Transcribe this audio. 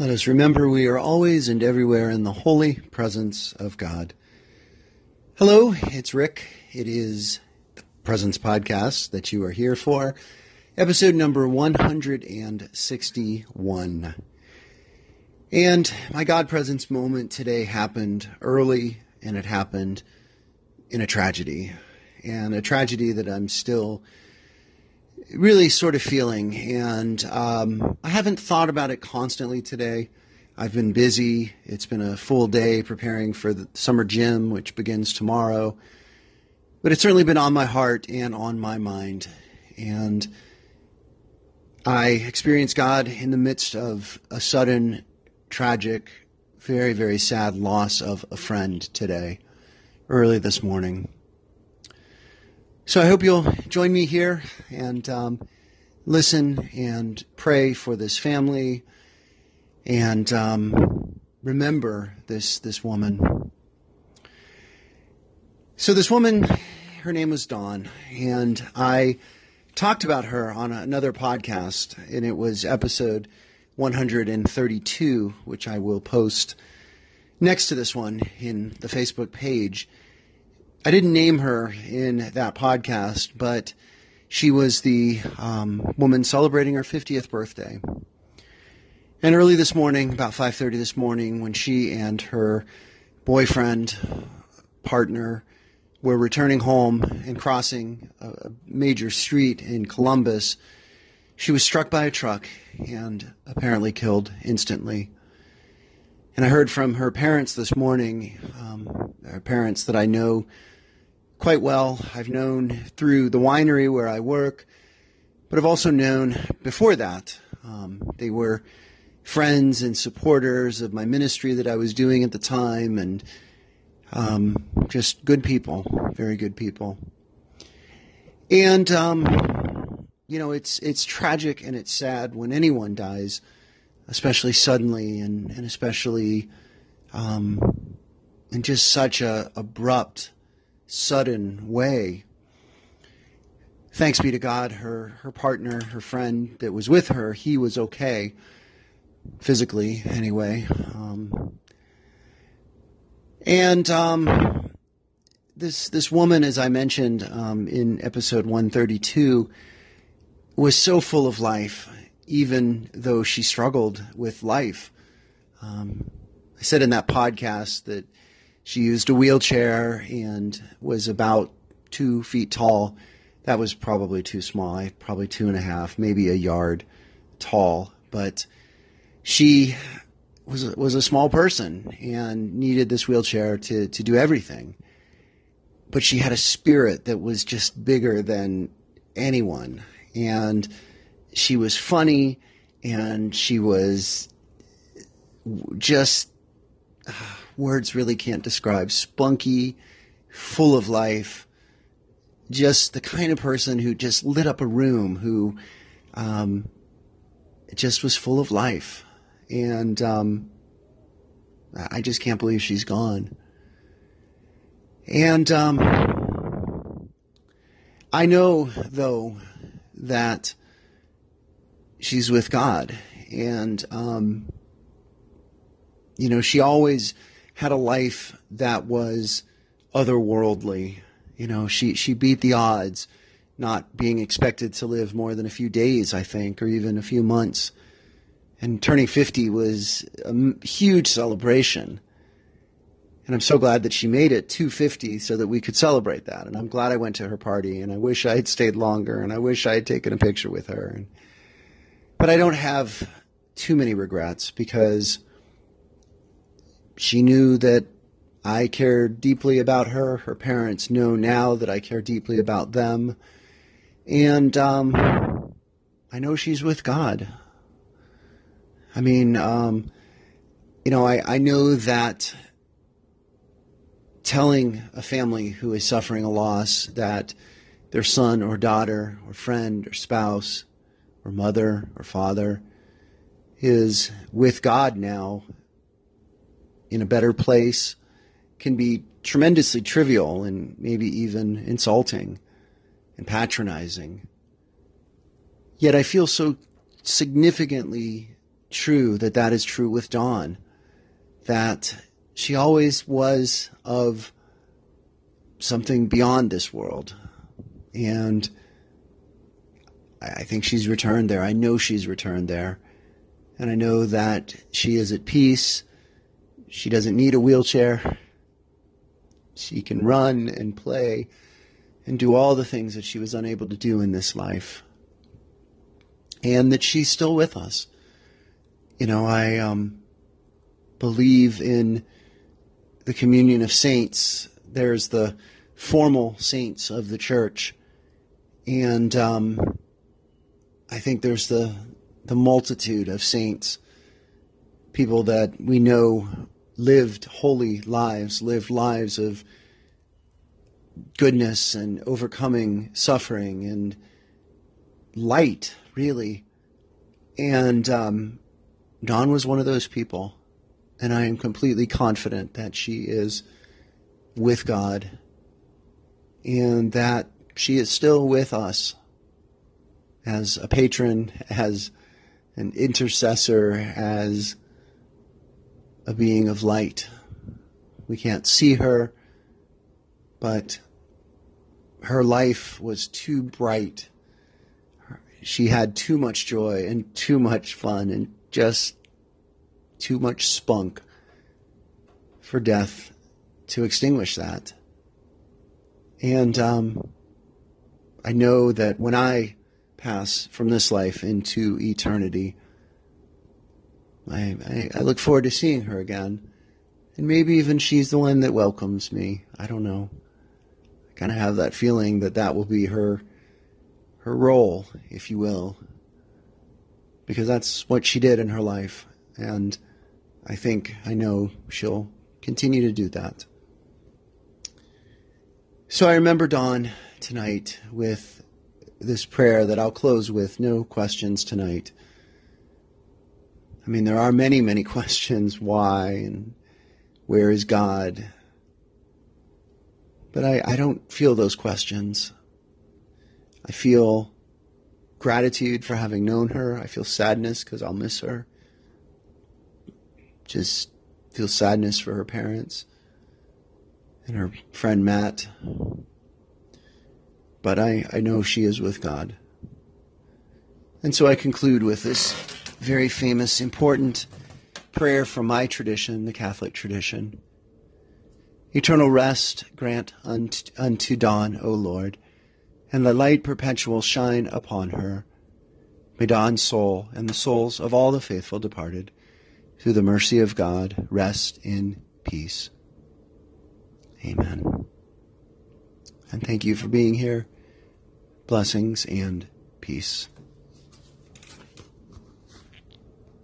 Let us remember we are always and everywhere in the holy presence of God. Hello, it's Rick. It is the Presence Podcast that you are here for, episode number 161. And my God Presence moment today happened early and it happened in a tragedy. And a tragedy that I'm still really sort of feeling. And um, I haven't thought about it constantly today. I've been busy. It's been a full day preparing for the summer gym, which begins tomorrow. But it's certainly been on my heart and on my mind. And I experienced God in the midst of a sudden, tragic, very, very sad loss of a friend today, early this morning. So I hope you'll join me here and um, listen and pray for this family and um, remember this this woman. So this woman, her name was Dawn, and I talked about her on another podcast, and it was episode 132, which I will post next to this one in the Facebook page. I didn't name her in that podcast, but she was the um, woman celebrating her 50th birthday. And early this morning, about 5:30 this morning, when she and her boyfriend, partner, were returning home and crossing a major street in Columbus, she was struck by a truck and apparently killed instantly. And I heard from her parents this morning, um, parents that I know quite well. I've known through the winery where I work, but I've also known before that. Um, they were friends and supporters of my ministry that I was doing at the time, and um, just good people, very good people. And um, you know, it's it's tragic and it's sad when anyone dies, especially suddenly and and especially um, in just such a abrupt sudden way. Thanks be to God, her her partner, her friend that was with her, he was okay, physically anyway. Um, and um, this this woman, as I mentioned um, in episode one thirty two, was so full of life, even though she struggled with life. Um, I said in that podcast that she used a wheelchair and was about two feet tall. That was probably too small. Probably two and a half, maybe a yard tall. But she was was a small person and needed this wheelchair to to do everything. But she had a spirit that was just bigger than anyone, and she was funny, and she was just words really can't describe. Spunky, full of life, just the kind of person who just lit up a room, who um, just was full of life. And um, I just can't believe she's gone. And um, I know, though, that she's with God. And, um, you know, she always had a life that was otherworldly. You know, she, she beat the odds, not being expected to live more than a few days, I think, or even a few months. And turning 50 was a huge celebration. And I'm so glad that she made it to 50 so that we could celebrate that. And I'm glad I went to her party, and I wish I had stayed longer, and I wish I had taken a picture with her. And, but I don't have too many regrets because she knew that I cared deeply about her. Her parents know now that I care deeply about them. And um, I know she's with God. I mean, um, you know, I, I know that telling a family who is suffering a loss that their son or daughter or friend or spouse or mother or father is with God now in a better place can be tremendously trivial and maybe even insulting and patronizing. Yet I feel so significantly true that that is true with Dawn, that she always was of something beyond this world. And I think she's returned there. I know she's returned there. And I know that she is at peace. She doesn't need a wheelchair. She can run and play and do all the things that she was unable to do in this life. And that she's still with us. You know, I um, believe in the communion of saints. There's the formal saints of the church. And um, I think there's the, the multitude of saints, people that we know lived holy lives, lived lives of goodness and overcoming suffering and light, really. And um, Dawn was one of those people. And I am completely confident that she is with God and that she is still with us as a patron, as an intercessor, as a being of light. We can't see her, but her life was too bright. She had too much joy and too much fun and just too much spunk for death to extinguish that. And um, I know that when I pass from this life into eternity, I, I, I, look forward to seeing her again. And maybe even she's the one that welcomes me. I don't know. I kind of have that feeling that that will be her her role, if you will, because that's what she did in her life. And I think, I know she'll continue to do that. So I remember Dawn tonight with this prayer that I'll close with no questions tonight. I mean, there are many, many questions why and where is God? But I, I don't feel those questions. I feel gratitude for having known her. I feel sadness because I'll miss her just feel sadness for her parents and her friend Matt. But I, I know she is with God. And so I conclude with this very famous, important prayer from my tradition, the Catholic tradition. Eternal rest grant unto, unto Dawn, O Lord, and the light perpetual shine upon her. May Dawn's soul and the souls of all the faithful departed through the mercy of God, rest in peace. Amen. And thank you for being here. Blessings and peace.